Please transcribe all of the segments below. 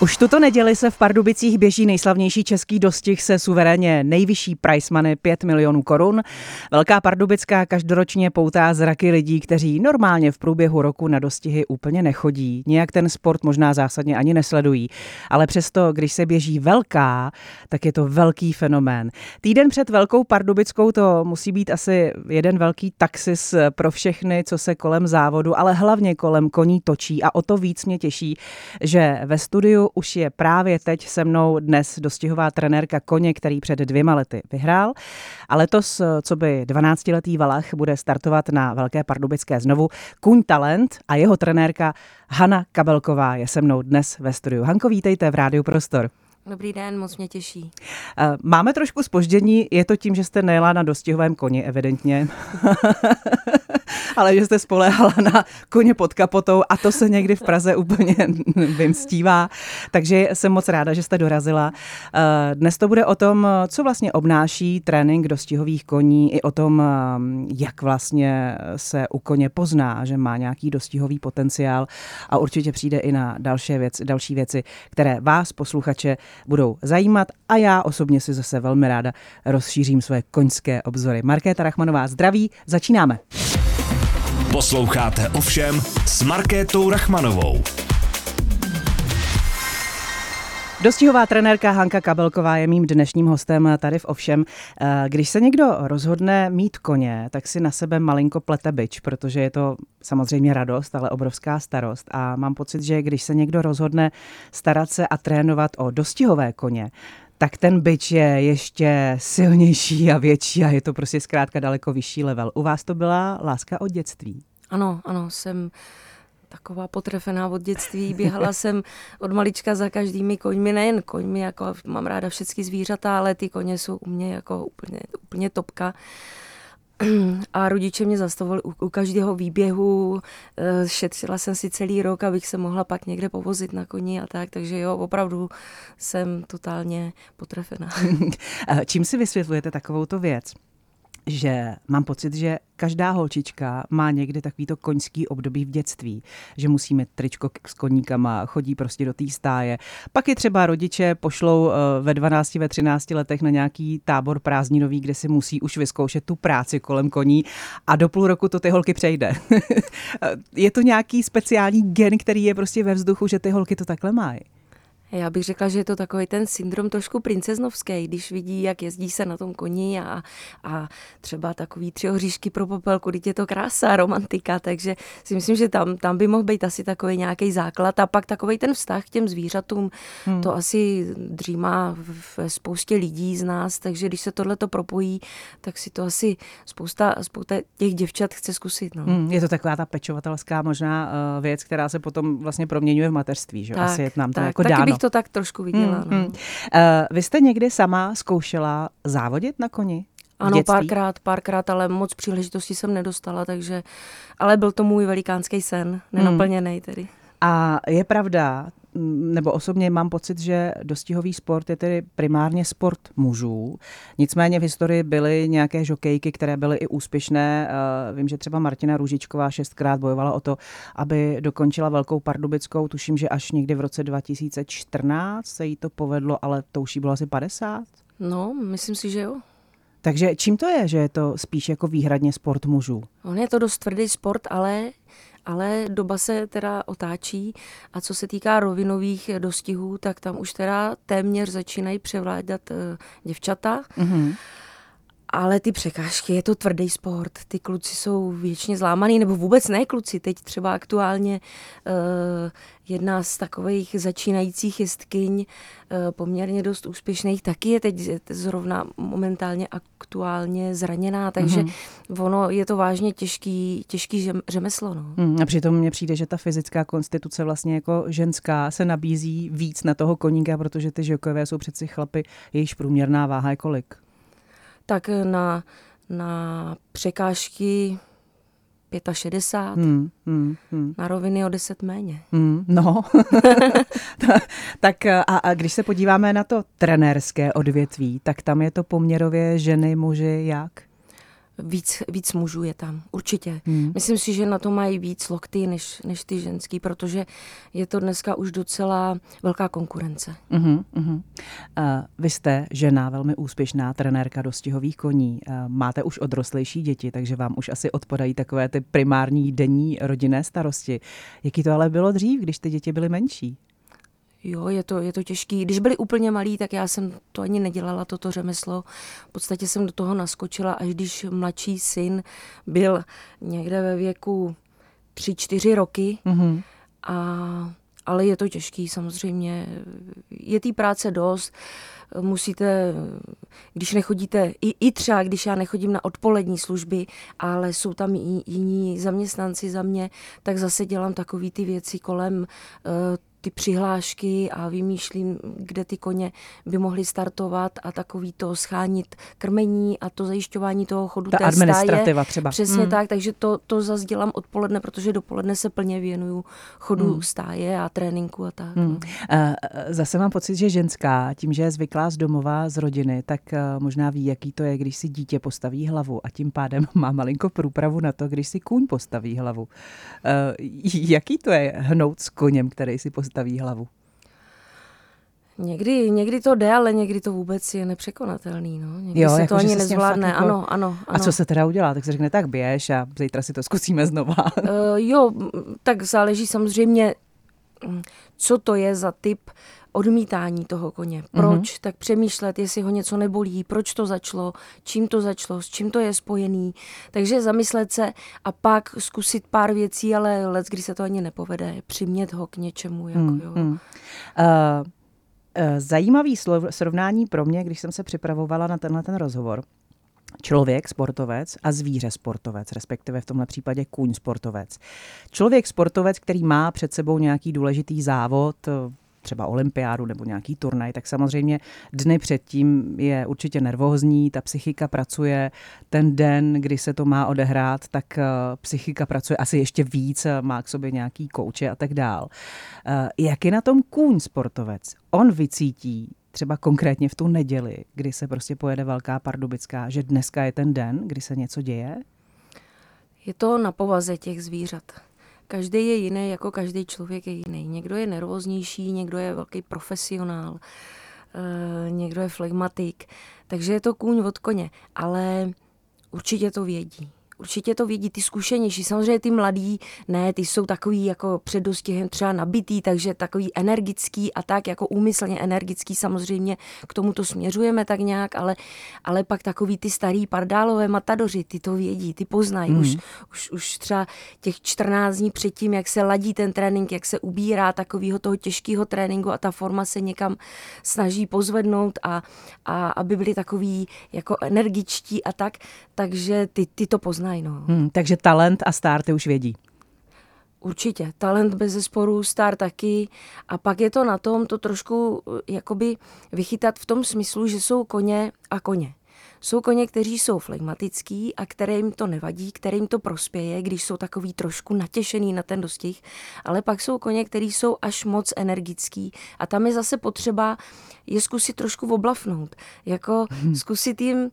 Už tuto neděli se v Pardubicích běží nejslavnější český dostih se suverénně nejvyšší price money 5 milionů korun. Velká Pardubická každoročně poutá zraky lidí, kteří normálně v průběhu roku na dostihy úplně nechodí. Nějak ten sport možná zásadně ani nesledují. Ale přesto, když se běží velká, tak je to velký fenomén. Týden před Velkou Pardubickou to musí být asi jeden velký taxis pro všechny, co se kolem závodu, ale hlavně kolem koní točí. A o to víc mě těší, že ve studiu už je právě teď se mnou dnes dostihová trenérka koně, který před dvěma lety vyhrál. A letos, co by 12-letý Valach, bude startovat na Velké Pardubické znovu Kuň Talent a jeho trenérka Hanna Kabelková je se mnou dnes ve studiu. Hanko, vítejte v Rádiu Prostor. Dobrý den, moc mě těší. Eh, máme trošku spoždění, je to tím, že jste nejela na dostihovém koni, evidentně. ale že jste spoléhala na koně pod kapotou a to se někdy v Praze úplně vymstívá. Takže jsem moc ráda, že jste dorazila. Eh, dnes to bude o tom, co vlastně obnáší trénink dostihových koní i o tom, eh, jak vlastně se u koně pozná, že má nějaký dostihový potenciál a určitě přijde i na další, věc, další věci, které vás, posluchače, budou zajímat a já osobně si zase velmi ráda rozšířím své koňské obzory. Markéta Rachmanová, zdraví, začínáme. Posloucháte ovšem s Markétou Rachmanovou. Dostihová trenérka Hanka Kabelková je mým dnešním hostem tady v Ovšem. Eh, když se někdo rozhodne mít koně, tak si na sebe malinko plete byč, protože je to samozřejmě radost, ale obrovská starost. A mám pocit, že když se někdo rozhodne starat se a trénovat o dostihové koně, tak ten byč je ještě silnější a větší a je to prostě zkrátka daleko vyšší level. U vás to byla láska od dětství? Ano, ano, jsem taková potrefená od dětství. Běhala jsem od malička za každými koňmi, nejen koňmi, jako mám ráda všechny zvířata, ale ty koně jsou u mě jako úplně, úplně topka. A rodiče mě zastavovali u, u každého výběhu, eh, šetřila jsem si celý rok, abych se mohla pak někde povozit na koni a tak, takže jo, opravdu jsem totálně potrefená. Čím si vysvětlujete takovouto věc? Že mám pocit, že každá holčička má někdy takovýto koňský období v dětství, že musí mít tričko s koníkama, chodí prostě do té stáje. Pak je třeba rodiče pošlou eh, ve 12, ve 13 letech na nějaký tábor prázdninový, kde si musí už vyzkoušet tu práci kolem koní a do půl roku to ty holky přejde. je to nějaký speciální gen, který je prostě ve vzduchu, že ty holky to takhle mají? Já bych řekla, že je to takový ten syndrom trošku princeznovský, když vidí, jak jezdí se na tom koni a, a třeba takový tři oříšky pro popelku, teď je to krása, romantika, takže si myslím, že tam, tam by mohl být asi takový nějaký základ a pak takový ten vztah k těm zvířatům, hmm. to asi dřímá v spoustě lidí z nás, takže když se tohle to propojí, tak si to asi spousta, spousta těch děvčat chce zkusit. No. Hmm, je to taková ta pečovatelská možná uh, věc, která se potom vlastně proměňuje v mateřství, že? Tak, asi je nám to tak, jako dáno bych to tak trošku viděla. Hmm, no. hmm. Uh, vy jste někdy sama zkoušela závodit na koni? Ano, párkrát, párkrát, ale moc příležitostí jsem nedostala, takže, ale byl to můj velikánský sen, nenaplněný hmm. tedy. A je pravda, nebo osobně mám pocit, že dostihový sport je tedy primárně sport mužů. Nicméně v historii byly nějaké žokejky, které byly i úspěšné. Eh, vím, že třeba Martina Růžičková šestkrát bojovala o to, aby dokončila Velkou Pardubickou. Tuším, že až někdy v roce 2014 se jí to povedlo, ale to už jí bylo asi 50. No, myslím si, že jo. Takže čím to je, že je to spíš jako výhradně sport mužů? On je to dost tvrdý sport, ale ale doba se teda otáčí a co se týká rovinových dostihů, tak tam už teda téměř začínají převládat uh, děvčata. Mm-hmm. Ale ty překážky, je to tvrdý sport, ty kluci jsou většině zlámaný, nebo vůbec ne kluci, teď třeba aktuálně uh, jedna z takových začínajících jistkyň, uh, poměrně dost úspěšných, taky je teď zrovna momentálně aktuálně zraněná, takže mm-hmm. ono je to vážně těžký, těžký řemeslo. No. Mm, a přitom mně přijde, že ta fyzická konstituce vlastně jako ženská se nabízí víc na toho koníka, protože ty žokové jsou přeci chlapy, jejichž průměrná váha je kolik? Tak na, na překážky 65, hmm, hmm, hmm. na roviny o 10 méně. Hmm, no, tak a, a když se podíváme na to trenérské odvětví, tak tam je to poměrově ženy, muži jak? Víc, víc mužů je tam, určitě. Hmm. Myslím si, že na to mají víc lokty než, než ty ženský, protože je to dneska už docela velká konkurence. Uh-huh, uh-huh. Uh, vy jste žena, velmi úspěšná trenérka dostihových koní. Uh, máte už odrostlejší děti, takže vám už asi odpodají takové ty primární denní rodinné starosti. Jaký to ale bylo dřív, když ty děti byly menší? Jo, je to, je to těžký. Když byli úplně malí, tak já jsem to ani nedělala, toto řemeslo. V podstatě jsem do toho naskočila, až když mladší syn byl někde ve věku 3-4 roky. Mm-hmm. A, ale je to těžký samozřejmě. Je té práce dost. Musíte, když nechodíte, i, i třeba když já nechodím na odpolední služby, ale jsou tam i jiní zaměstnanci za mě, tak zase dělám takové ty věci kolem uh, ty přihlášky a vymýšlím, kde ty koně by mohly startovat a takový to schánit krmení a to zajišťování toho chodu Ta té administrativa stáje. třeba. Přesně hmm. tak, takže to, to zase dělám odpoledne, protože dopoledne se plně věnuju chodu hmm. stáje a tréninku a tak. No. Zase mám pocit, že ženská, tím, že je zvyklá z domova, z rodiny, tak eh, možná ví, jaký to je, když si dítě postaví hlavu a tím pádem má malinko průpravu na to, když si kůň postaví hlavu. Jaký to je hnout s koněm, který si postaví postaví hlavu? Někdy, někdy to jde, ale někdy to vůbec je nepřekonatelný. No. Někdy jo, se jako, to ani nezvládne. Jako... Ano, ano, ano. A co se teda udělá? Tak se řekne, tak běž a zítra si to zkusíme znova. Uh, jo, tak záleží samozřejmě, co to je za typ odmítání toho koně. Mhm. Proč? Mm-hmm. Tak přemýšlet, jestli ho něco nebolí, proč to začalo, čím to začalo, s čím to je spojený. Takže zamyslet se a pak zkusit pár věcí, ale let, když se to ani nepovede, přimět ho k něčemu. Jako, mm, jo. Mm. Uh... Zajímavý srovnání pro mě, když jsem se připravovala na tenhle ten rozhovor. Člověk sportovec a zvíře sportovec, respektive v tomhle případě kůň sportovec. Člověk sportovec, který má před sebou nějaký důležitý závod, třeba olympiádu nebo nějaký turnaj, tak samozřejmě dny předtím je určitě nervózní, ta psychika pracuje, ten den, kdy se to má odehrát, tak eh, psychika pracuje asi ještě víc, eh, má k sobě nějaký kouče a tak dál. Eh, jak je na tom kůň sportovec? On vycítí třeba konkrétně v tu neděli, kdy se prostě pojede Velká Pardubická, že dneska je ten den, kdy se něco děje? Je to na povaze těch zvířat. Každý je jiný, jako každý člověk je jiný. Někdo je nervóznější, někdo je velký profesionál, eh, někdo je flegmatik. Takže je to kůň od koně, ale určitě to vědí určitě to vědí ty zkušenější. Samozřejmě ty mladí, ne, ty jsou takový jako před dostihem třeba nabitý, takže takový energický a tak, jako úmyslně energický samozřejmě k tomu to směřujeme tak nějak, ale, ale pak takový ty starý pardálové matadoři, ty to vědí, ty poznají. Mm. Už, už, už třeba těch 14 dní předtím, jak se ladí ten trénink, jak se ubírá takového toho těžkého tréninku a ta forma se někam snaží pozvednout a, a aby byli takový jako energičtí a tak, takže ty, ty to poznají. No. Hmm, takže talent a star ty už vědí. Určitě. Talent bez zesporu, star taky. A pak je to na tom to trošku eh, jakoby vychytat v tom smyslu, že jsou koně a koně. Jsou koně, kteří jsou flegmatický a kterým to nevadí, kterým to prospěje, když jsou takový trošku natěšený na ten dostih, ale pak jsou koně, kteří jsou až moc energický a tam je zase potřeba je zkusit trošku oblafnout. Jako hmm. zkusit jim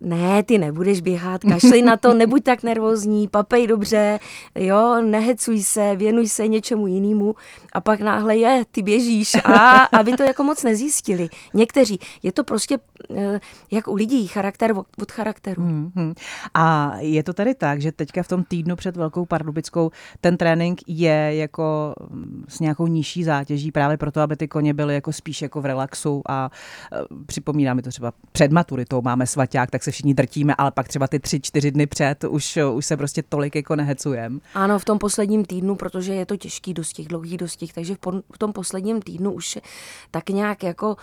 ne, ty nebudeš běhat, kašli na to, nebuď tak nervózní, papej dobře, jo, nehecuj se, věnuj se něčemu jinému a pak náhle je, ty běžíš a aby to jako moc nezjistili. Někteří, je to prostě eh, jak u lidí, charakter od charakteru. Hmm, A je to tady tak, že teďka v tom týdnu před Velkou Pardubickou ten trénink je jako mm, s nějakou nižší zátěží právě proto, aby ty koně byly jako spíš jako v relaxu a eh, připomíná mi to třeba před maturitou máme svaťák, tak se všichni drtíme, ale pak třeba ty tři, čtyři dny před už, už se prostě tolik jako nehecujem. Ano, v tom posledním týdnu, protože je to těžký dostih, dlouhý dostih, takže v, po, v tom posledním týdnu už tak nějak jako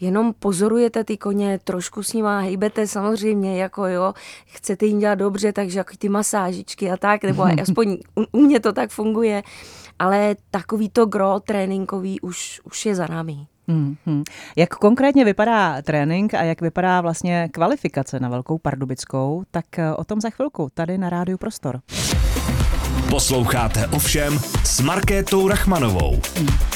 jenom pozorujete ty koně, trošku s nima hejbete samozřejmě, jako jo, chcete jim dělat dobře, takže jako ty masážičky a tak, nebo aspoň u, u mě to tak funguje, ale takový to gro tréninkový už, už je za námi. Hmm, Jak konkrétně vypadá trénink a jak vypadá vlastně kvalifikace na Velkou Pardubickou, tak eh, o tom za chvilku tady na Rádiu Prostor. Posloucháte ovšem s Markétou Rachmanovou. Hmm.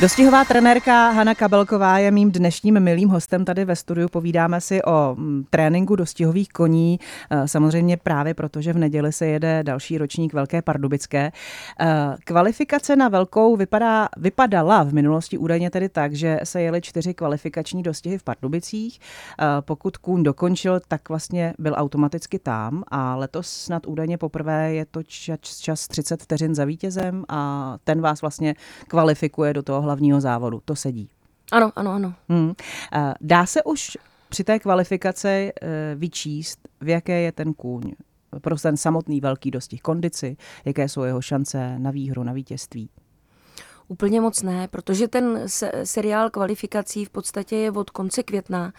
Dostihová trenérka Hana Kabelková je mým dnešním milým hostem tady ve studiu. Povídáme si o mm, tréninku dostihových koní, eh, samozřejmě právě proto, že v neděli se jede další ročník Velké Pardubické. Eh, kvalifikace na velkou vypadá, vypadala v minulosti údajně tedy tak, že se jeli čtyři kvalifikační dostihy v Pardubicích. Eh, pokud kůň dokončil, tak vlastně byl automaticky tam a letos snad údajně poprvé je to čas, čas 30 vteřin za vítězem a ten vás vlastně kvalifikuje do toho hlavního závodu. To sedí. Ano, ano, ano. Hmm. Dá se už při té kvalifikaci eh, vyčíst, v jaké je ten kůň pro ten samotný velký dostih kondici, jaké jsou jeho šance na výhru, na vítězství? Úplně moc ne, protože ten se- seriál kvalifikací v podstatě je od konce května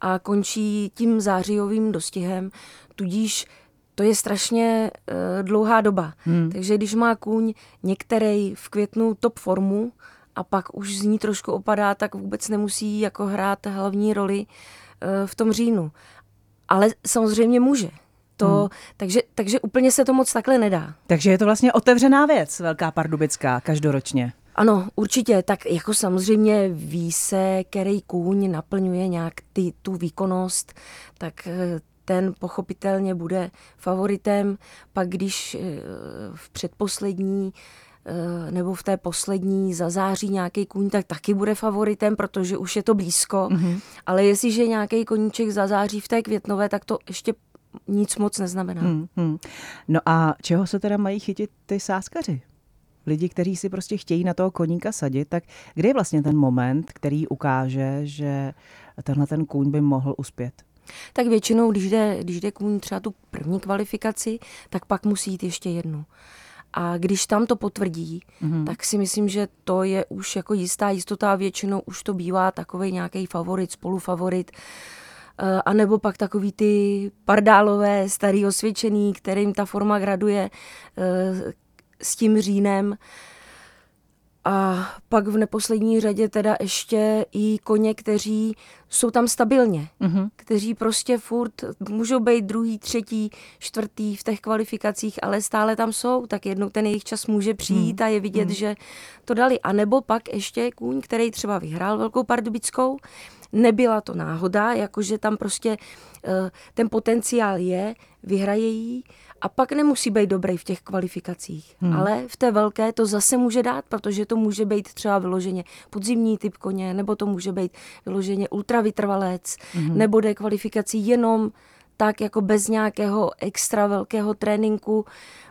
a končí tím zářijovým dostihem, tudíž to je strašně uh, dlouhá doba. Hmm. Takže když má kůň některý v květnu top formu, a pak už z ní trošku opadá, tak vůbec nemusí jako hrát hlavní roli v tom říjnu. Ale samozřejmě může. To, hmm. takže, takže úplně se to moc takhle nedá. Takže je to vlastně otevřená věc, Velká Pardubická, každoročně. Ano, určitě. Tak jako samozřejmě ví se, který kůň naplňuje nějak ty, tu výkonnost, tak eh, ten pochopitelně bude favoritem. Pak když eh, v předposlední Eh, nebo v té poslední za září nějaký kůň, tak taky bude favoritem, protože už je to blízko. Mm-hmm. Ale jestliže nějaký koníček za září v té květnové, tak to ještě nic moc neznamená. Mm-hmm. No a čeho se teda mají chytit ty sáskaři? Lidi, kteří si prostě chtějí na toho koníka sadit, tak kde je vlastně ten moment, který ukáže, že tenhle ten kůň by mohl uspět? Tak většinou, když jde, když jde kůň třeba tu první kvalifikaci, tak pak musí jít ještě jednu. A když tam to potvrdí, mm-hmm. tak si myslím, že to je už jako jistá jistota většinou už to bývá takový nějaký favorit, spolufavorit. Eh, a nebo pak takový ty pardálové, starý osvědčený, kterým ta forma graduje eh, s tím říjnem. A pak v neposlední řadě teda ještě i koně, kteří jsou tam stabilně, mm-hmm. kteří prostě furt můžou být druhý, třetí, čtvrtý v těch kvalifikacích, ale stále tam jsou, tak jednou ten jejich čas může přijít mm-hmm. a je vidět, mm-hmm. že to dali. A nebo pak ještě kůň, který třeba vyhrál Velkou Pardubickou, nebyla to náhoda, jakože tam prostě uh, ten potenciál je, vyhraje jí, a pak nemusí být dobrý v těch kvalifikacích. Hmm. Ale v té velké to zase může dát, protože to může být třeba vyloženě podzimní typ koně, nebo to může být vyloženě ultravytrvalec, hmm. nebo jde kvalifikací jenom tak jako bez nějakého extra velkého tréninku,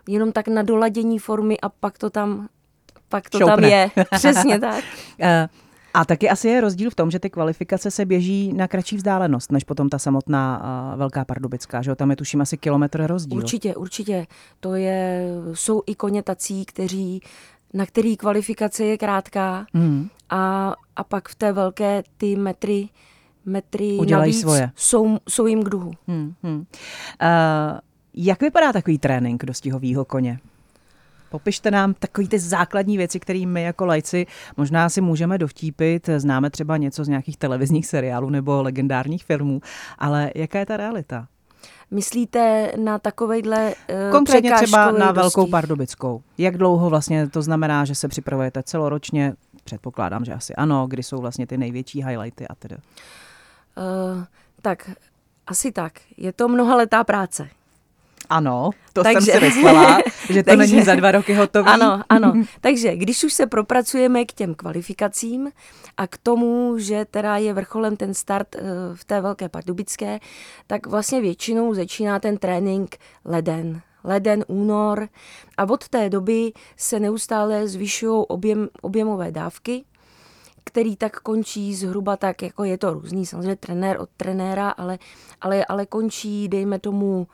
jenom tak na doladění formy a pak to tam pak to Šoupne. tam je. Přesně tak. A taky asi je rozdíl v tom, že ty kvalifikace se běží na kratší vzdálenost, než potom ta samotná uh, Velká Pardubická, že tam je tuším asi kilometr rozdíl. Určitě, určitě. To je, jsou i koně tací, kteří na který kvalifikace je krátká hmm. a, a pak v té velké ty metry metry Udělají navíc svoje. Jsou, jsou jim k duhu. Hmm, hmm. Uh, jak vypadá takový trénink dostihového koně? Popište nám takový ty základní věci, které my jako lajci možná si můžeme dovtípit. Známe třeba něco z nějakých televizních seriálů nebo legendárních filmů, ale jaká je ta realita? Myslíte na takovejhle uh, Konkrétně třeba na Velkou Pardubickou. Jak dlouho vlastně to znamená, že se připravujete celoročně? Předpokládám, že asi ano. Kdy jsou vlastně ty největší highlighty a tedy? Uh, tak, asi tak. Je to mnohaletá práce. Ano, to takže, jsem si myslela, že to takže, není za dva roky hotový. Ano, ano. Takže když už se propracujeme k těm kvalifikacím a k tomu, že teda je vrcholem ten start eh, v té Velké Pardubické, tak vlastně většinou začíná ten trénink leden, leden, únor a od té doby se neustále zvyšují objem, objemové dávky, který tak končí zhruba tak, jako je to různý, samozřejmě trenér od trenéra, ale, ale, ale končí, dejme tomu,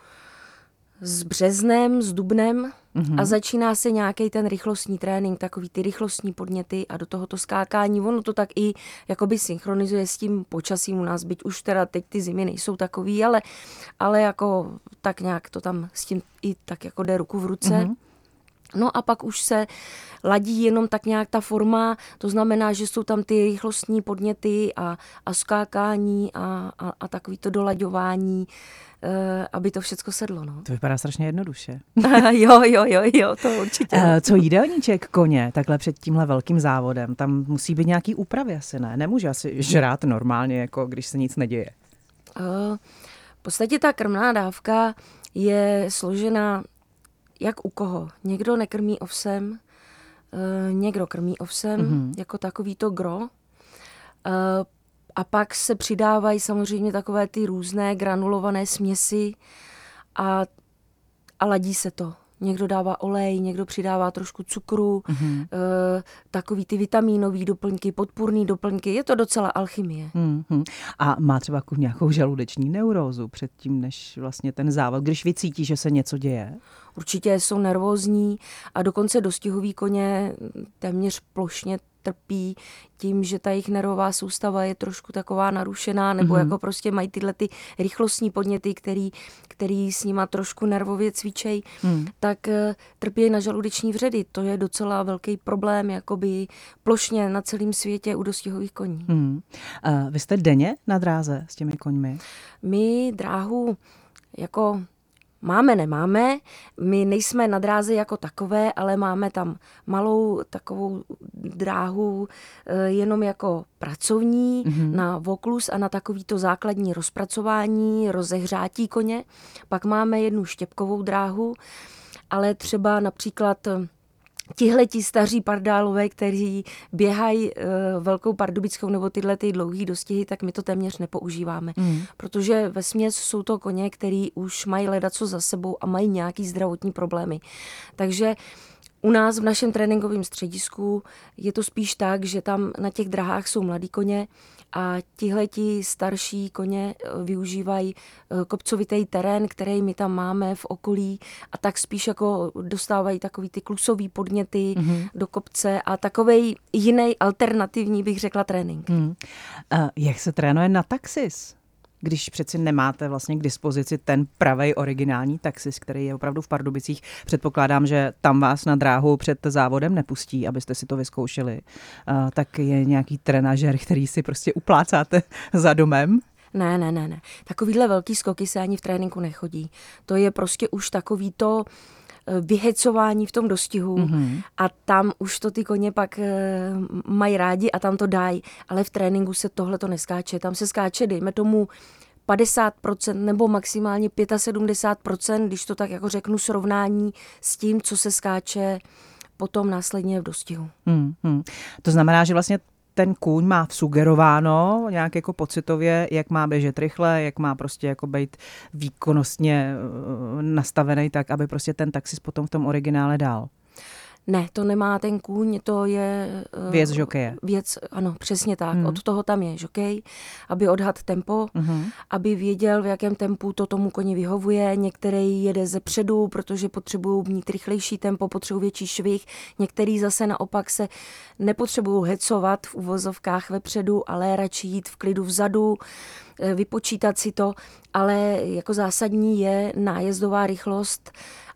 s březnem, s dubnem mm-hmm. a začíná se nějaký ten rychlostní trénink, takový ty rychlostní podněty a do tohoto skákání. Ono to tak i jakoby synchronizuje s tím počasím u nás, byť už teda teď ty zimy nejsou takový, ale, ale jako tak nějak to tam s tím i tak jako jde ruku v ruce. Mm-hmm. No a pak už se ladí jenom tak nějak ta forma, to znamená, že jsou tam ty rychlostní podněty a, a skákání a, a, a takový to dolaďování, e, aby to všechno sedlo. No. To vypadá strašně jednoduše. jo, jo, jo, jo, to určitě. E, co jídelníček koně takhle před tímhle velkým závodem? Tam musí být nějaký úpravy asi, ne? Nemůže asi žrát normálně, jako když se nic neděje. E, v podstatě ta krmná dávka je složena jak u koho. Někdo nekrmí ovsem, eh, někdo krmí ovsem, mm-hmm. jako takový to gro. Eh, a pak se přidávají samozřejmě takové ty různé granulované směsi a, a ladí se to. Někdo dává olej, někdo přidává trošku cukru, mm-hmm. e, takový ty vitamínové doplňky, podpůrné doplňky. Je to docela alchymie. Mm-hmm. A má třeba jako nějakou žaludeční neurózu předtím, než vlastně ten závod, když vycítí, že se něco děje? Určitě jsou nervózní a dokonce dostihový koně téměř plošně trpí tím, že ta jejich nervová soustava je trošku taková narušená, nebo mm-hmm. jako prostě mají tyhle ty rychlostní podněty, který, který s nima trošku nervově cvičej, mm. tak uh, trpí na žaludeční vředy. To je docela velký problém, jakoby plošně na celém světě u dostihových koní. Mm. Uh, vy jste denně na dráze s těmi koňmi? My dráhu jako Máme, nemáme. My nejsme na dráze jako takové, ale máme tam malou takovou dráhu eh, jenom jako pracovní mm-hmm. na voklus a na takovýto základní rozpracování, rozehřátí koně. Pak máme jednu štěpkovou dráhu, ale třeba například eh, tihle ti staří pardálové, kteří běhají uh, velkou pardubickou nebo tyhle ty dlouhé dostihy, tak my to téměř nepoužíváme. Mm. Protože ve směs jsou to koně, který už mají ledaco za sebou a mají nějaký zdravotní problémy. Takže u nás v našem tréninkovém středisku je to spíš tak, že tam na těch drahách jsou mladí koně a tihleti starší koně eh, využívají eh, kopcovitý terén, který my tam máme v okolí a tak spíš jako dostávají takový ty klusový podněty mm-hmm. do kopce a takový jiný alternativní, bych řekla, trénink. Mm. Uh, jak se trénuje na taxis? Když přeci nemáte vlastně k dispozici ten pravý originální taxis, který je opravdu v Pardubicích. Předpokládám, že tam vás na dráhu před závodem nepustí, abyste si to vyzkoušeli. Uh, tak je nějaký trenažer, který si prostě uplácáte za domem? Ne, ne, ne, ne. Takovýhle velký skoky se ani v tréninku nechodí. To je prostě už takový to eh, vyhecování v tom dostihu mm-hmm. a tam už to ty koně pak e, mají rádi a tam to dají, ale v tréninku se tohle to neskáče. Tam se skáče, dejme tomu, 50% nebo maximálně 75%, když to tak jako řeknu, srovnání s tím, co se skáče potom následně v dostihu. Hmm, hmm. To znamená, že vlastně ten kůň má sugerováno nějak jako pocitově, jak má běžet rychle, jak má prostě jako být výkonnostně eh, nastavený tak, aby prostě ten taxis potom v tom originále dál. Ne, to nemá ten kůň, to je... Uh, věc žokeje. Věc, ano, přesně tak. Hmm. Od toho tam je žokej, aby odhad tempo, hmm. aby věděl, v jakém tempu to tomu koni vyhovuje. Některý jede ze předu, protože potřebují mít rychlejší tempo, potřebují větší švih. Některý zase naopak se nepotřebují hecovat v uvozovkách vepředu, ale radši jít v klidu vzadu eh, vypočítat si to, ale jako zásadní je nájezdová rychlost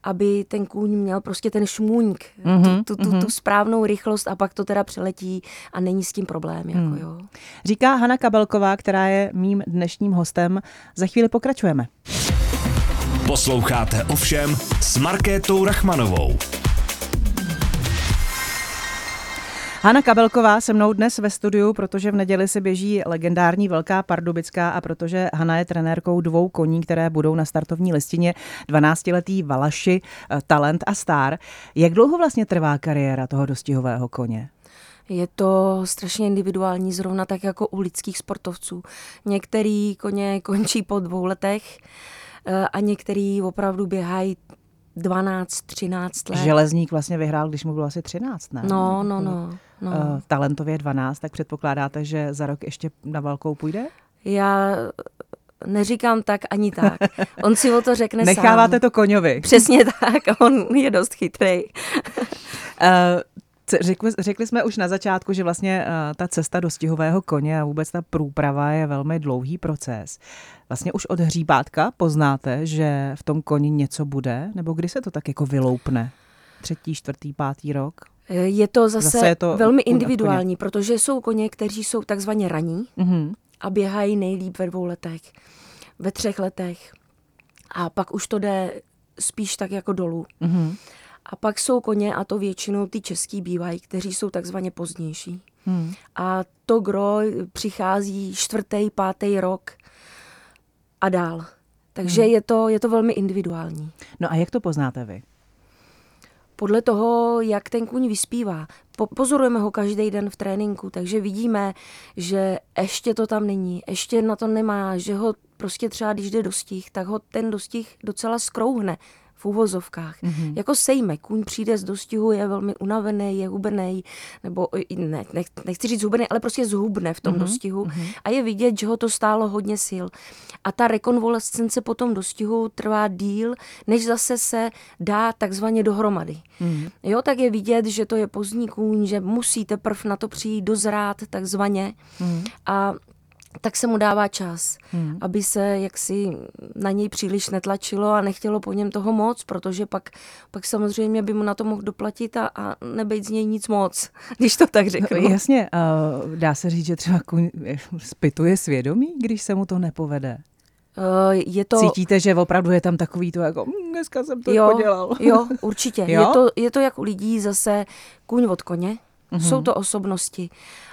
aby ten kůň měl prostě ten šmůňk, mm-hmm, tu, tu, tu, mm-hmm. tu správnou rychlost a pak to teda přeletí a není s tím problém. Jako, mm. jo. Říká Hana Kabelková, která je mým dnešním hostem. Za chvíli pokračujeme. Posloucháte ovšem s Markétou Rachmanovou. Hanna Kabelková se mnou dnes ve studiu, protože v neděli se běží legendární Velká Pardubická a protože Hanna je trenérkou dvou koní, které budou na startovní listině 12-letý Valaši, eh, Talent a Star. Jak dlouho vlastně trvá kariéra toho dostihového koně? Je to strašně individuální, zrovna tak jako u lidských sportovců. Některý koně končí po dvou letech eh, a některý opravdu běhají 12, 13 let. Železník vlastně vyhrál, když mu bylo asi 13, ne? No, no, no. No. Uh, talentově 12, tak předpokládáte, že za rok ještě na velkou půjde? Já neříkám tak ani tak. On si o to řekne Necháváte sám. Necháváte to koňovi. Přesně tak, on je dost chytrý. uh, Řekli, řekli jsme už na začátku, že vlastně uh, ta cesta do stihového koně a vůbec ta průprava je velmi dlouhý proces. Vlastně už od hříbátka poznáte, že v tom koni něco bude, nebo kdy se to tak jako vyloupne? třetí, čtvrtý, pátý rok? Je to zase, zase je to velmi individuální, protože jsou koně, kteří jsou takzvaně raní mm-hmm. a běhají nejlíp ve dvou letech, ve třech letech. A pak už to jde spíš tak jako dolů. Mm-hmm. A pak jsou koně, a to většinou ty český bývají, kteří jsou takzvaně pozdější. Hmm. A to gro přichází čtvrtý, pátý rok a dál. Takže hmm. je, to, je to velmi individuální. No a jak to poznáte vy? Podle toho, jak ten kůň vyspívá. Po, pozorujeme ho každý den v tréninku, takže vidíme, že ještě to tam není, ještě na to nemá, že ho prostě třeba, když jde dostih, tak ho ten dostih docela skrouhne v úvozovkách. Mm-hmm. Jako sejme, kůň přijde z dostihu, je velmi unavený, je hubený, nebo ne, nech, nechci říct hubený, ale prostě zhubne v tom mm-hmm. dostihu mm-hmm. a je vidět, že ho to stálo hodně sil. A ta rekonvalescence po tom dostihu trvá díl, než zase se dá takzvaně dohromady. Mm-hmm. Jo, tak je vidět, že to je pozdní kůň, že musí teprve na to přijít dozrát takzvaně mm-hmm. a tak se mu dává čas, hmm. aby se jaksi na něj příliš netlačilo a nechtělo po něm toho moc, protože pak, pak samozřejmě by mu na to mohl doplatit a, a nebejt z něj nic moc, když to tak řeknu. No, jasně, uh, dá se říct, že třeba kuň spituje svědomí, když se mu to nepovede? Uh, je to... Cítíte, že opravdu je tam takový to jako, hm, dneska jsem to jo, podělal. Jo, určitě. jo? Je, to, je to jak u lidí zase kůň od koně. Mm-hmm. Jsou to osobnosti.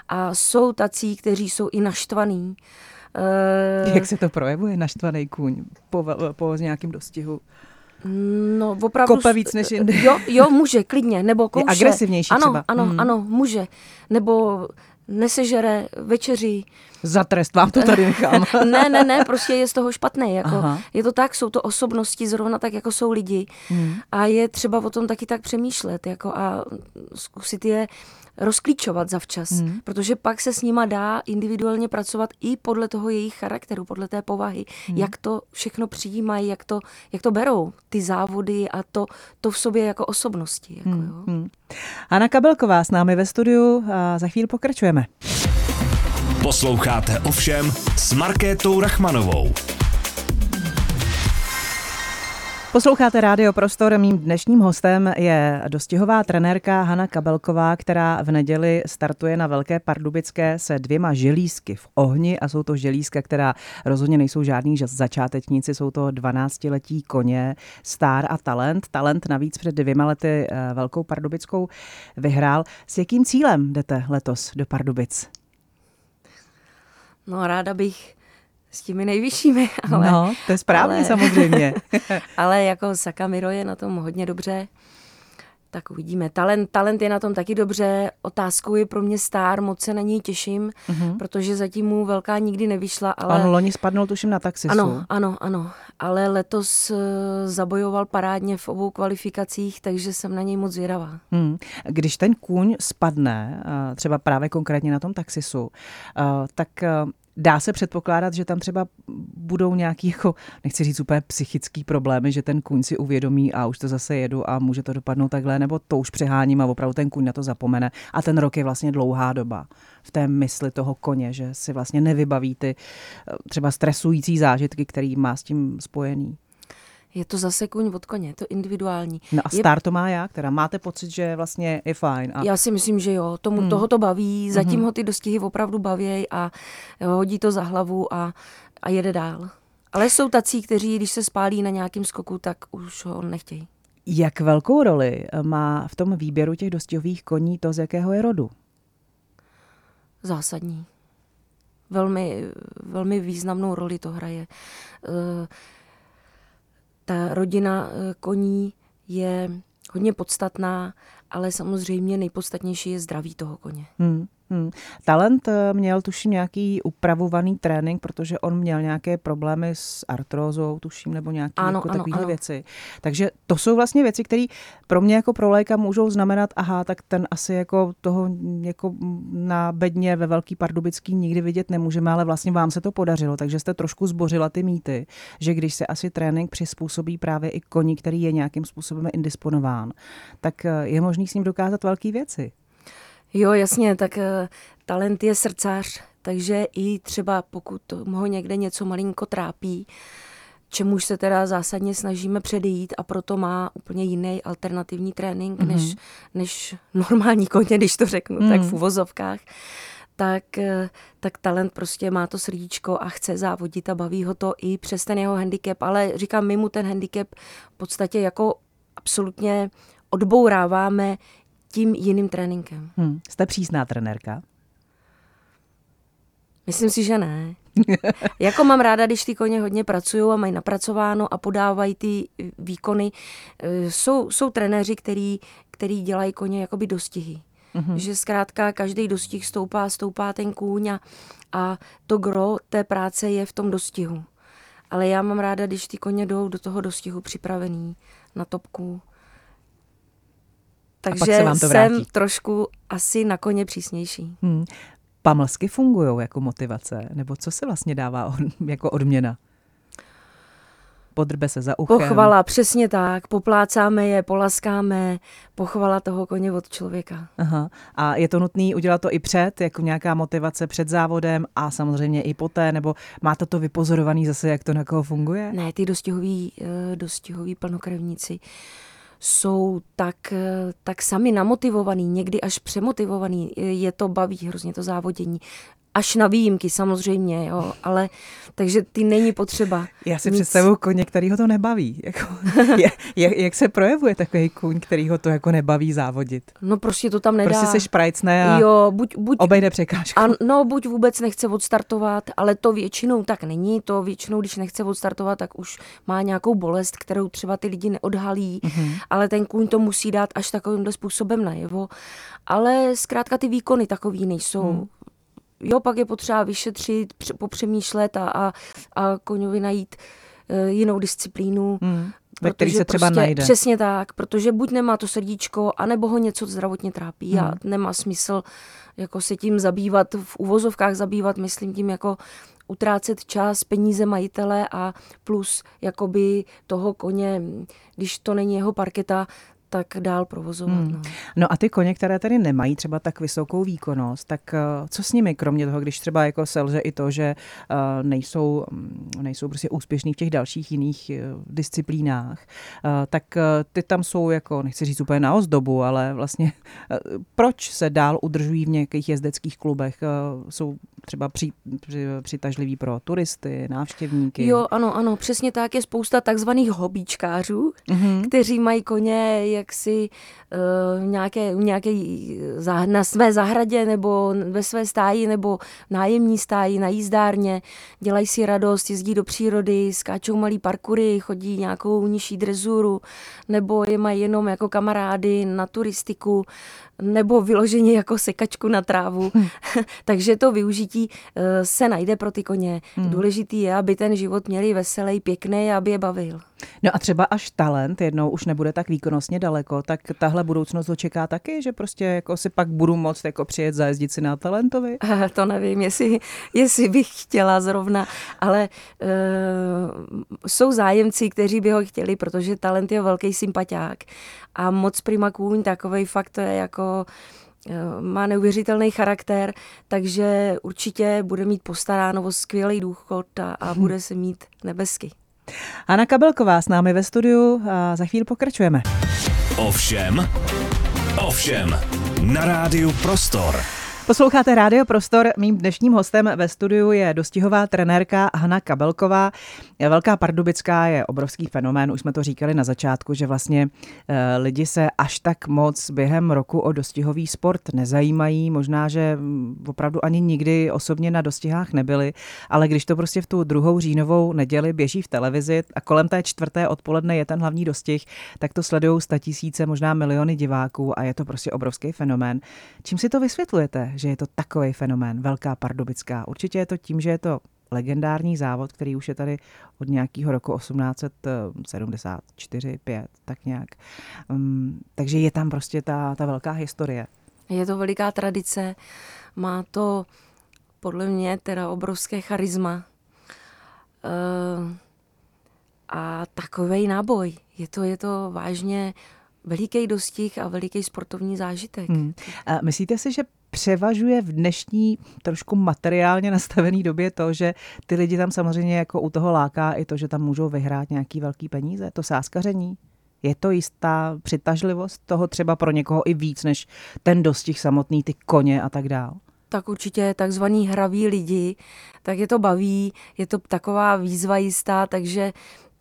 A jsou tací, kteří jsou i naštvaní. Uh, Jak se to projevuje, naštvaný kůň po, po nějakém dostihu? No, opravdu... Kope víc než jinde. Jo, jo, může, klidně, nebo kouše. Je agresivnější ano, třeba. Ano, hmm. ano, může. Nebo nesežere večeří. Za trest vám to tady nechám. ne, ne, ne, prostě je z toho špatný. Jako, je to tak, jsou to osobnosti zrovna tak, jako jsou lidi. Hmm. A je třeba o tom taky tak přemýšlet jako a zkusit je rozklíčovat zavčas, hmm. protože pak se s nima dá individuálně pracovat i podle toho jejich charakteru, podle té povahy, hmm. jak to všechno přijímají, jak to, jak to berou, ty závody a to, to v sobě jako osobnosti. Jako, hmm. Jo. Hmm. Anna Kabelková s námi ve studiu a za chvíli pokračujeme. Posloucháte ovšem s Markétou Rachmanovou. Posloucháte Rádio Prostor. Mým dnešním hostem je dostihová trenérka Hana Kabelková, která v neděli startuje na Velké Pardubické se dvěma želízky v ohni a jsou to želízka, která rozhodně nejsou žádní začátečníci, jsou to 12-letí koně, Star a Talent. Talent navíc před dvěma lety eh, Velkou Pardubickou vyhrál. S jakým cílem jdete letos do Pardubic? No ráda bych s těmi nejvyššími. Ale, no, to je správně ale, samozřejmě. ale jako Sakamiro je na tom hodně dobře. Tak uvidíme. Talent, talent je na tom taky dobře. Otázkou je pro mě star, moc se na něj těším, uh-huh. protože zatím mu velká nikdy nevyšla. Ale... On loni spadnul tuším na taxisu. Ano, ano, ano. Ale letos uh, zabojoval parádně v obou kvalifikacích, takže jsem na něj moc zvědavá. Hmm. Když ten kůň spadne, uh, třeba právě konkrétně na tom taxisu, uh, tak Dá se předpokládat, že tam třeba budou nějaký, jako, nechci říct úplně psychický problémy, že ten kůň si uvědomí a už to zase jedu a může to dopadnout takhle, nebo to už přeháním a opravdu ten kůň na to zapomene. A ten rok je vlastně dlouhá doba v té mysli toho koně, že si vlastně nevybaví ty eh, třeba stresující zážitky, který má s tím spojený. Je to zase kůň od koně, je to individuální. No a star to má jak? Teda máte pocit, že vlastně je fajn? A... Já si myslím, že jo. Tomu, hmm. Toho to baví, zatím hmm. ho ty dostihy opravdu baví a hodí to za hlavu a, a jede dál. Ale jsou tací, kteří, když se spálí na nějakým skoku, tak už ho nechtějí. Jak velkou roli má v tom výběru těch dostihových koní to, z jakého je rodu? Zásadní. Velmi, velmi významnou roli to hraje. Uh, ta rodina eh, koní je hodně podstatná, ale samozřejmě nejpodstatnější je zdraví toho koně. Hmm. Hmm. Talent eh, měl tuším nějaký upravovaný trénink, protože on měl nějaké problémy s artrózou, tuším, nebo nějaké ano, jako takové věci. Takže to jsou vlastně věci, které pro mě jako pro léka můžou znamenat, aha, tak ten asi jako toho jako na bedně ve Velký Pardubický nikdy vidět nemůžeme, ale vlastně vám se to podařilo, takže jste trošku zbořila ty mýty, že když se asi trénink přizpůsobí právě i koni, který je nějakým způsobem indisponován, tak eh, je možný s ním dokázat velké věci. Jo, jasně, tak uh, talent je srdcař, takže i třeba pokud ho někde něco malinko trápí, čemuž se teda zásadně snažíme předejít a proto má úplně jiný alternativní trénink mm-hmm. než, než normální koně, když to řeknu, mm. tak v uvozovkách tak, eh, tak talent prostě má to srdíčko a chce závodit a baví ho to i přes ten jeho handicap, ale říkám, my mu ten handicap v podstatě jako absolutně odbouráváme tím jiným tréninkem. Hmm. Jste přísná trenérka? Myslím si, že ne. jako mám ráda, když ty koně hodně pracují a mají napracováno a podávají ty výkony. Eh, jsou, jsou trenéři, který, který dělají koně jakoby dostihy. Mm-hmm. Že zkrátka každý dostih stoupá, stoupá ten kůň a, a to gro té práce je v tom dostihu. Ale já mám ráda, když ty koně jdou do toho dostihu připravený na topku. Takže vám to jsem trošku asi na koně přísnější. Hmm. Pamlsky fungují jako motivace? Nebo co se vlastně dává od, jako odměna? podrbe se za uchem. Pochvala, přesně tak. Poplácáme je, polaskáme, pochvala toho koně od člověka. Aha. A je to nutné udělat to i před, jako nějaká motivace před závodem a samozřejmě i poté, nebo máte to vypozorovaný zase, jak to na koho funguje? Ne, ty dostihoví, eh, dostihoví plnokrevníci jsou tak, eh, tak sami namotivovaný, někdy až přemotivovaný, je to baví hrozně to závodění až na výjimky samozřejmě, jo, ale takže ty není potřeba. Já si nic. představuju koně, který ho to nebaví. Jako, je, je, jak se projevuje takový kůň, který ho to jako nebaví závodit? No prostě to tam nedá. Prostě se šprajcne a jo, buď, buď, obejde překážku. A, no, buď vůbec nechce odstartovat, ale to většinou tak není. To většinou, když nechce odstartovat, tak už má nějakou bolest, kterou třeba ty lidi neodhalí, mm-hmm. ale ten kůň to musí dát až takovýmhle způsobem najevo. Ale zkrátka ty výkony takový nejsou. Mm jo, pak je potřeba vyšetřit, popřemýšlet a, a, a koňovi najít uh, jinou disciplínu. Hmm. Ve který se třeba prostě, najde. Přesně tak, protože buď nemá to srdíčko, anebo ho něco zdravotně trápí hmm. a nemá smysl jako se tím zabývat, v uvozovkách zabývat, myslím tím jako utrácet čas, peníze majitele a plus jakoby toho koně, když to není jeho parketa, tak dál provozovat. Hmm. No. no a ty koně, které tady nemají třeba tak vysokou výkonnost, tak uh, co s nimi, kromě toho, když třeba jako selže i to, že uh, nejsou, mm, nejsou prostě úspěšní v těch dalších jiných uh, disciplínách, tak ty tam jsou jako, nechci říct úplně na ozdobu, ale vlastně proč se dál udržují v nějakých jezdeckých klubech? Jsou třeba při, při, přitažliví pro turisty, návštěvníky? Jo, ano, ano, přesně tak. Je spousta takzvaných hobíčkářů, mm-hmm. kteří mají koně jaksi uh, nějaké, nějaké na své zahradě nebo ve své stáji nebo nájemní stáji na jízdárně, dělají si radost, jezdí do přírody, skáčou malý parkury, chodí nějakou nižší drezuru nebo je mají jenom jako kamarády na turistiku nebo vyloženě jako sekačku na trávu. Hmm. Takže to využití uh, se najde pro ty koně. Hmm. Důležitý je, aby ten život měli veselý, pěkný, aby je bavil. No a třeba až talent jednou už nebude tak výkonnostně daleko, tak tahle budoucnost ho čeká taky, že prostě jako si pak budu moct jako přijet zajezdit si na talentovi? To nevím, jestli, jestli bych chtěla zrovna, ale uh, jsou zájemci, kteří by ho chtěli, protože talent je velký sympatiák a moc prima kůň, takovej fakt to je jako eh, má neuvěřitelný charakter, takže určitě bude mít postaráno o skvělý důchod a, a bude se mít nebesky. Anna Kabelková s námi ve studiu a za chvíli pokračujeme. Ovšem, ovšem, na rádiu Prostor. Posloucháte Rádio Prostor. Mým dnešním hostem ve studiu je dostihová trenérka Hanna Kabelková. Velká Pardubická je obrovský fenomén, už jsme to říkali na začátku, že vlastně e, lidi se až tak moc během roku o dostihový sport nezajímají. Možná, že mm, opravdu ani nikdy osobně na dostihách nebyli, ale když to prostě v tu druhou říjnovou neděli běží v televizi a kolem té čtvrté odpoledne je ten hlavní dostih, tak to sledují tisíce, možná miliony diváků a je to prostě obrovský fenomén. Čím si to vysvětlujete? Že je to takový fenomén, velká pardubická. Určitě je to tím, že je to legendární závod, který už je tady od nějakého roku 1874, 5, tak nějak. Um, takže je tam prostě ta, ta velká historie. Je to veliká tradice, má to podle mě teda obrovské charisma. Uh, a takový náboj. Je to, je to vážně veliký dostih a veliký sportovní zážitek. Hmm. A myslíte si, že převažuje v dnešní trošku materiálně nastavený době to, že ty lidi tam samozřejmě jako u toho láká i to, že tam můžou vyhrát nějaký velký peníze, to sáskaření? Je to jistá přitažlivost toho třeba pro někoho i víc než ten dostih samotný, ty koně a tak dál? tak určitě takzvaný hraví lidi, tak je to baví, je to taková výzva jistá, takže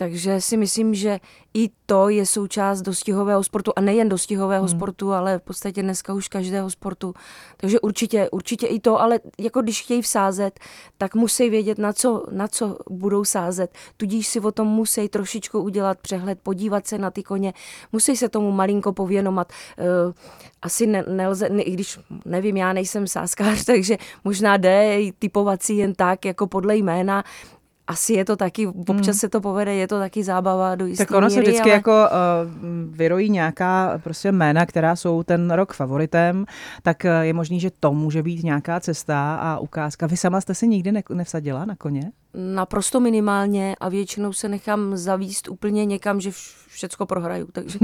takže si myslím, že i to je součást dostihového sportu a nejen dostihového hmm. sportu, ale v podstatě dneska už každého sportu. Takže určitě, určitě i to, ale jako když chtějí vsázet, tak musí vědět, na co, na co budou sázet. Tudíž si o tom musí trošičku udělat přehled, podívat se na ty koně, musí se tomu malinko pověnovat. Uh, asi ne, nelze, ne, i když nevím, já nejsem sáskář, takže možná jde typovat si jen tak, jako podle jména, asi je to taky, občas hmm. se to povede, je to taky zábava do jisté Tak ono míry, se vždycky ale... jako uh, vyrojí nějaká prostě jména, která jsou ten rok favoritem, tak uh, je možný, že to může být nějaká cesta a ukázka. Vy sama jste si nikdy ne- nevsadila na koně? Naprosto minimálně a většinou se nechám zavíst úplně někam, že všecko prohraju, takže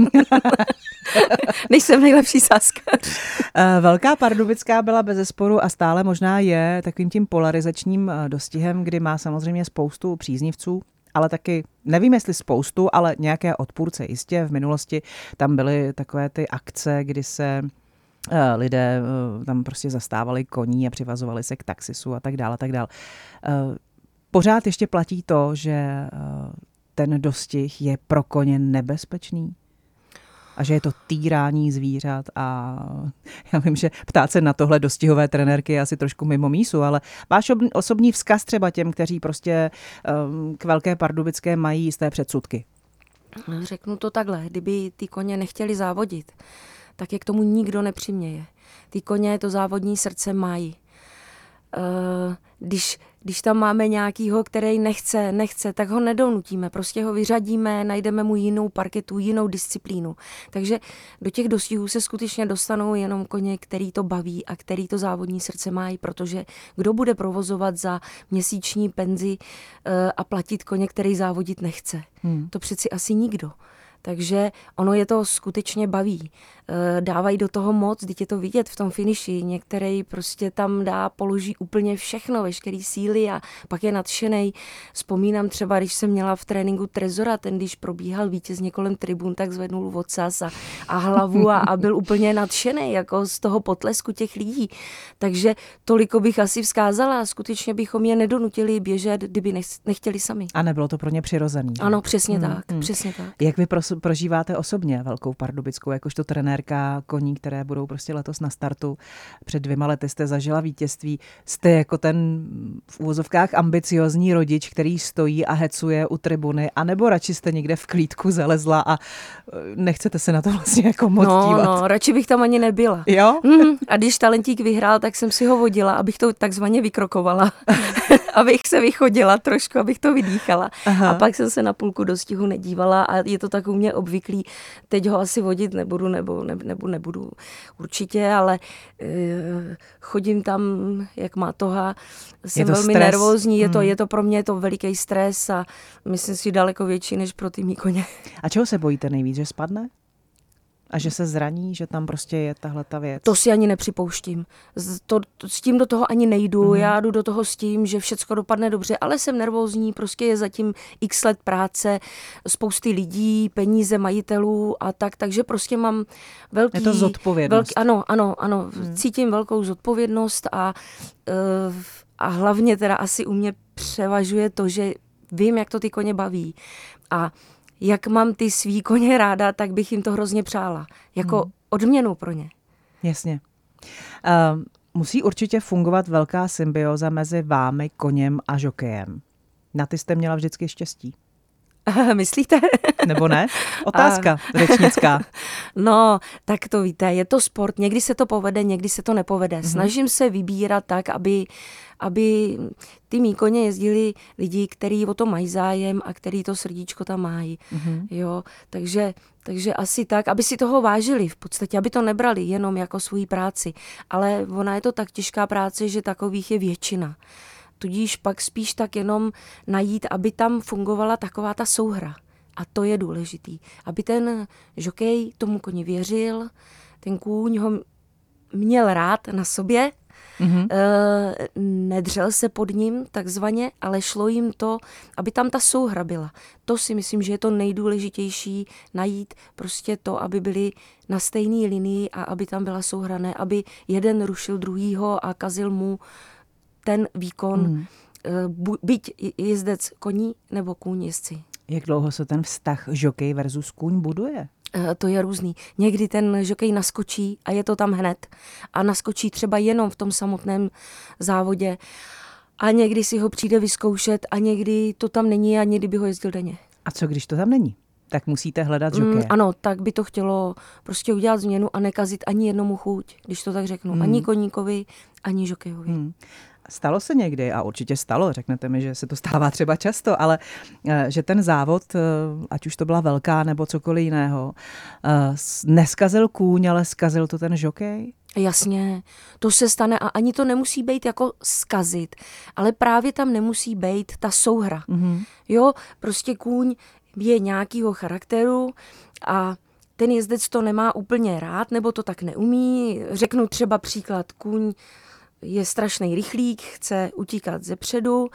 nejsem nejlepší sáskař. Eh, Velká Pardubická byla bez sporu a stále možná je takovým tím polarizačním eh, dostihem, kdy má samozřejmě spoustu příznivců, ale taky, nevím jestli spoustu, ale nějaké odpůrce. Jistě v minulosti tam byly takové ty akce, kdy se eh, lidé tam prostě zastávali koní a přivazovali se k taxisu a tak dále, a tak dále. Pořád ještě platí to, že ten dostih je pro koně nebezpečný? A že je to týrání zvířat a já vím, že ptát se na tohle dostihové trenérky je asi trošku mimo mísu, ale váš osobní vzkaz třeba těm, kteří prostě um, k Velké Pardubické mají jisté předsudky? Řeknu to takhle, kdyby ty koně nechtěli závodit, tak je k tomu nikdo nepřiměje. Ty koně to závodní srdce mají. Uh, když když tam máme nějakýho, který nechce, nechce, tak ho nedonutíme, prostě ho vyřadíme, najdeme mu jinou parketu, jinou disciplínu. Takže do těch dostihů se skutečně dostanou jenom koně, který to baví a který to závodní srdce mají, protože kdo bude provozovat za měsíční penzi uh, a platit koně, který závodit nechce? Hmm. To přeci asi nikdo. Takže ono je to skutečně baví. Eh, dávají do toho moc, teď je to vidět v tom finiši. Některý prostě tam dá, položí úplně všechno, veškerý síly a pak je nadšený. Vzpomínám třeba, když jsem měla v tréninku Trezora, ten když probíhal vítězně kolem tribun, tak zvednul vocas a, a hlavu a, a byl úplně nadšený jako z toho potlesku těch lidí. Takže toliko bych asi vzkázala. Skutečně bychom je nedonutili běžet, kdyby nechtěli sami. A nebylo to pro ně přirozený. Ano, přesně hmm, tak, hmm. přesně tak. Jak vy prožíváte osobně Velkou Pardubickou, jakožto trenérka koní, které budou prostě letos na startu. Před dvěma lety jste zažila vítězství. Jste jako ten v úvozovkách ambiciozní rodič, který stojí a hecuje u tribuny, anebo radši jste někde v klídku zalezla a e, nechcete se na to vlastně jako moc no, dívat? No, radši bych tam ani nebyla. Jo? Mm, a když talentík vyhrál, tak jsem si ho vodila, abych to takzvaně vykrokovala. abych se vychodila trošku, abych to vydýchala. Aha. A pak jsem se na půlku dostihu nedívala a je to tak u mě obvyklý. Teď ho asi vodit nebudu, nebo, ne, nebo nebudu určitě, ale e, chodím tam, jak má toha. Jsem velmi stres. nervózní, je, to, hmm. je to pro mě to veliký stres a myslím si daleko větší než pro ty mý koně. A čeho se bojíte nejvíc, že spadne? A že se zraní, že tam prostě je tahle ta věc. To si ani nepřipouštím. To, to, s tím do toho ani nejdu. Mm-hmm. Já jdu do toho s tím, že všechno dopadne dobře, ale jsem nervózní, prostě je zatím x let práce, spousty lidí, peníze majitelů a tak, takže prostě mám velký... Je to zodpovědnost. Velký, ano, ano, ano. Mm. Cítím velkou zodpovědnost a, uh, a hlavně teda asi u mě převažuje to, že vím, jak to ty koně baví. A jak mám ty svý koně ráda, tak bych jim to hrozně přála. Jako hmm. odměnu pro ně. Jasně. Uh, musí určitě fungovat velká symbioza mezi vámi, koněm a žokejem. Na ty jste měla vždycky štěstí. Myslíte? Nebo ne? Otázka a... řečnická. No, tak to víte, je to sport, někdy se to povede, někdy se to nepovede. Mm-hmm. Snažím se vybírat tak, aby, aby ty mý koně jezdili lidi, kteří o to mají zájem a který to srdíčko tam mají. Mm-hmm. Jo, takže, takže asi tak, aby si toho vážili v podstatě, aby to nebrali jenom jako svoji práci. Ale ona je to tak těžká práce, že takových je většina. Tudíž pak spíš tak jenom najít, aby tam fungovala taková ta souhra. A to je důležitý. Aby ten žokej tomu koni věřil, ten kůň ho měl rád na sobě, Mm-hmm. nedřel se pod ním takzvaně, ale šlo jim to, aby tam ta souhra byla. To si myslím, že je to nejdůležitější najít prostě to, aby byli na stejné linii a aby tam byla souhra, ne aby jeden rušil druhýho a kazil mu ten výkon, mm. byť jezdec koní nebo kůň jezdci. Jak dlouho se ten vztah žokej versus kůň buduje? Eh, to je různý. Někdy ten žokej naskočí a je to tam hned. A naskočí třeba jenom v tom samotném závodě. A někdy si ho přijde vyzkoušet a někdy to tam není a někdy by ho jezdil denně. A co když to tam není? Tak musíte hledat žokeje. Mm, ano, tak by to chtělo prostě udělat změnu a nekazit ani jednomu chuť, když to tak řeknu. Mm. Ani koníkovi, ani žokejovi. Mm. Stalo se někdy, a určitě stalo, řeknete mi, že se to stává třeba často, ale eh, že ten závod, eh, ať už to byla velká nebo cokoliv jiného, eh, neskazil kůň, ale skazil to ten žokej? Jasně, to se stane a ani to nemusí být jako skazit, ale právě tam nemusí být ta souhra. Mm-hmm. Jo, prostě kůň je nějakýho charakteru a ten jezdec to nemá úplně rád, nebo to tak neumí. Řeknu třeba příklad, kůň je strašný rychlík, chce utíkat ze předu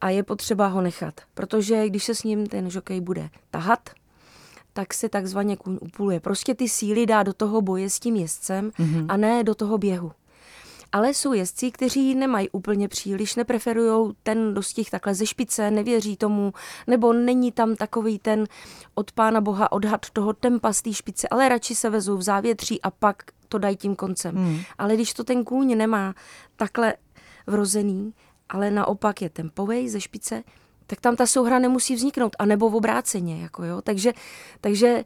a je potřeba ho nechat, protože když se s ním ten žokej bude tahat, tak se takzvaně kůň upuluje. Prostě ty síly dá do toho boje s tím jezdcem mm-hmm. a ne do toho běhu. Ale jsou jezdci, kteří nemají úplně příliš, nepreferují ten dostih takhle ze špice, nevěří tomu, nebo není tam takový ten od pána boha odhad toho tempa z té špice, ale radši se vezou v závětří a pak to dají tím koncem. Hmm. Ale když to ten kůň nemá takhle vrozený, ale naopak je tempovej ze špice, tak tam ta souhra nemusí vzniknout, anebo v obráceně. Jako jo. Takže, takže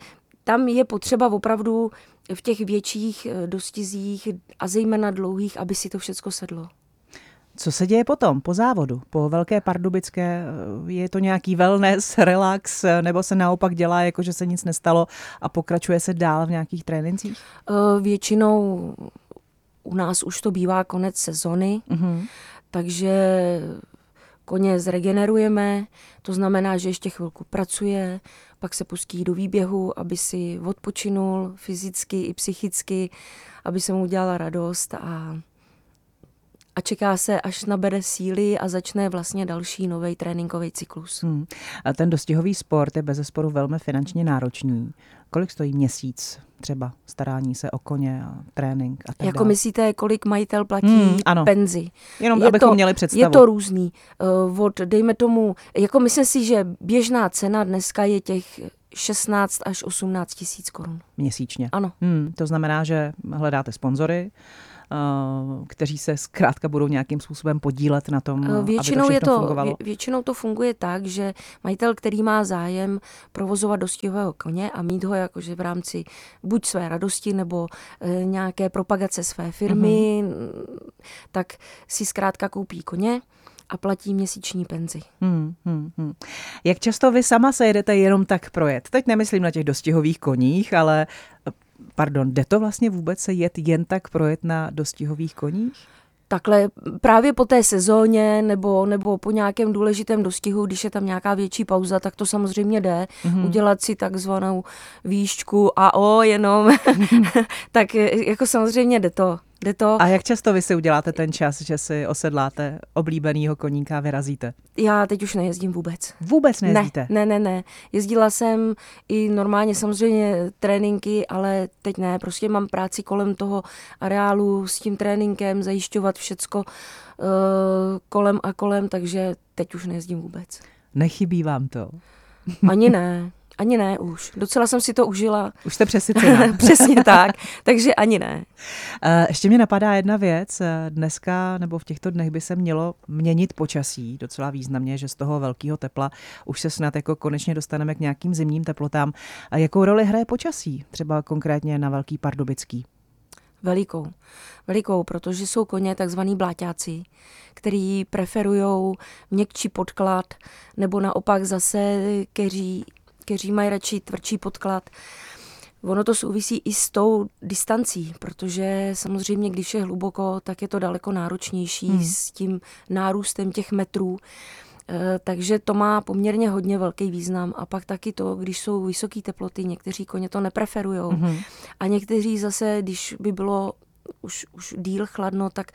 tam je potřeba opravdu v těch větších eh, dostizích a zejména dlouhých, aby si to všechno sedlo. Co se děje potom, po závodu, po Velké Pardubické? Eh, je to nějaký wellness, relax, eh, nebo se naopak dělá, jako že se nic nestalo a pokračuje se dál v nějakých trénincích? Většinou u nás už to bývá konec sezony, mm-hmm. takže koně zregenerujeme, to znamená, že ještě chvilku pracuje, pak se pustí do výběhu, aby si odpočinul fyzicky i psychicky, aby se mu udělala radost a a čeká se, až nabere síly a začne vlastně další nový tréninkový cyklus. Hmm. A ten dostihový sport je bez zesporu velmi finančně náročný. Kolik stojí měsíc třeba starání se o koně a trénink a tak Jako dále. myslíte, kolik majitel platí hmm, ano. penzi? Jenom je abychom to, měli představu. Je to různý. Uh, od, dejme tomu, jako myslím si, že běžná cena dneska je těch 16 až 18 tisíc korun. Měsíčně? Ano. Hmm, to znamená, že hledáte sponzory, Eh, kteří se zkrátka budou nějakým způsobem podílet na tom, eh, většinou aby to je to, fungovalo? Většinou to funguje tak, že majitel, který má zájem provozovat dostihového koně a mít ho jakože v rámci buď své radosti nebo e, nějaké propagace své firmy, mm-hmm. tak si zkrátka koupí koně a platí měsíční penzi. Hmm, hmm, hmm. Jak často vy sama se jedete jenom tak projet? Teď nemyslím na těch dostihových koních, ale Pardon, jde to vlastně vůbec se jet jen tak projet na dostihových koních? Takhle právě po té sezóně nebo, nebo po nějakém důležitém dostihu, když je tam nějaká větší pauza, tak to samozřejmě jde. Mm-hmm. Udělat si takzvanou výšku a o jenom, tak jako samozřejmě jde to. Jde to. A jak často vy si uděláte ten čas, že si osedláte oblíbenýho koníka a vyrazíte? Já teď už nejezdím vůbec. Vůbec nejezdíte? Ne, ne, ne, ne. Jezdila jsem i normálně samozřejmě tréninky, ale teď ne. Prostě mám práci kolem toho areálu s tím tréninkem, zajišťovat všecko uh, kolem a kolem, takže teď už nejezdím vůbec. Nechybí vám to? Ani ne. Ani ne už. Docela jsem si to užila. Už jste přesycená. Přesně tak. Takže ani ne. Eh, ještě mě napadá jedna věc. Eh, dneska nebo v těchto dnech by se mělo měnit počasí docela významně, že z toho velkého tepla už se snad jako konečně dostaneme k nějakým zimním teplotám. A jakou roli hraje počasí? Třeba konkrétně na Velký Pardubický? Velikou. Velikou, protože jsou koně takzvaný bláťáci, který preferují měkčí podklad, nebo naopak zase keří kteří mají radši tvrdší podklad. Ono to souvisí i s tou distancí, protože samozřejmě, když je hluboko, tak je to daleko náročnější hmm. s tím nárůstem těch metrů. Eh, takže to má poměrně hodně velký význam. A pak taky to, když jsou vysoké teploty, někteří koně to nepreferují. Mm-hmm. A někteří zase, když by bylo už, už díl chladno, tak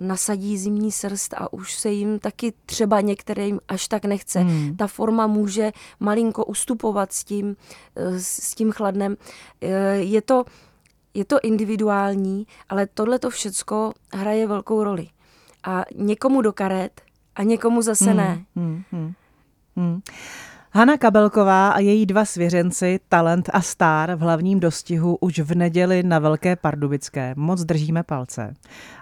nasadí zimní srst a už se jim taky třeba některým až tak nechce. Hmm. Ta forma může malinko ustupovat s tím, eh, s tím chladnem. Eh, je to, je to individuální, ale tohle to všecko hraje velkou roli. A někomu do karet a někomu zase hmm. ne. Hmm. Hmm. Hmm. Hana Kabelková a její dva svěřenci, Talent a Star, v hlavním dostihu už v neděli na Velké Pardubické. Moc držíme palce.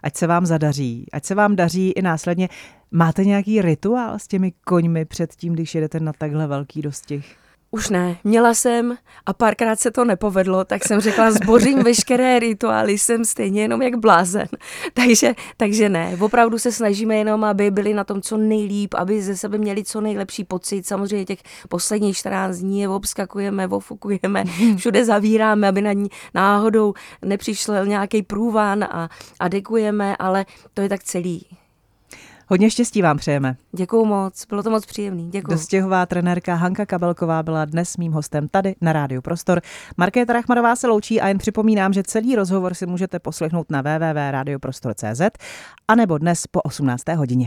Ať se vám zadaří, ať se vám daří i následně. Máte nějaký rituál s těmi koňmi před tím, když jedete na takhle velký dostih? Už ne, měla jsem a párkrát se to nepovedlo, tak jsem řekla, zbořím veškeré rituály, jsem stejně jenom jak blázen. takže, takže ne, opravdu se snažíme jenom, aby byli na tom co nejlíp, aby ze sebe měli co nejlepší pocit. Samozřejmě těch posledních 14 dní je obskakujeme, ofukujeme, všude zavíráme, aby na ní náhodou nepřišel nějaký průvan a, a dekujeme, ale to je tak celý. Hodně štěstí vám přejeme. Děkuju moc, bylo to moc příjemný. Děkuju. Dostěhová trenérka Hanka Kabelková byla dnes mým hostem tady na Rádiu Prostor. Markéta Rachmarová se loučí a jen připomínám, že celý rozhovor si můžete poslechnout na www.radioprostor.cz a nebo dnes po 18. hodině.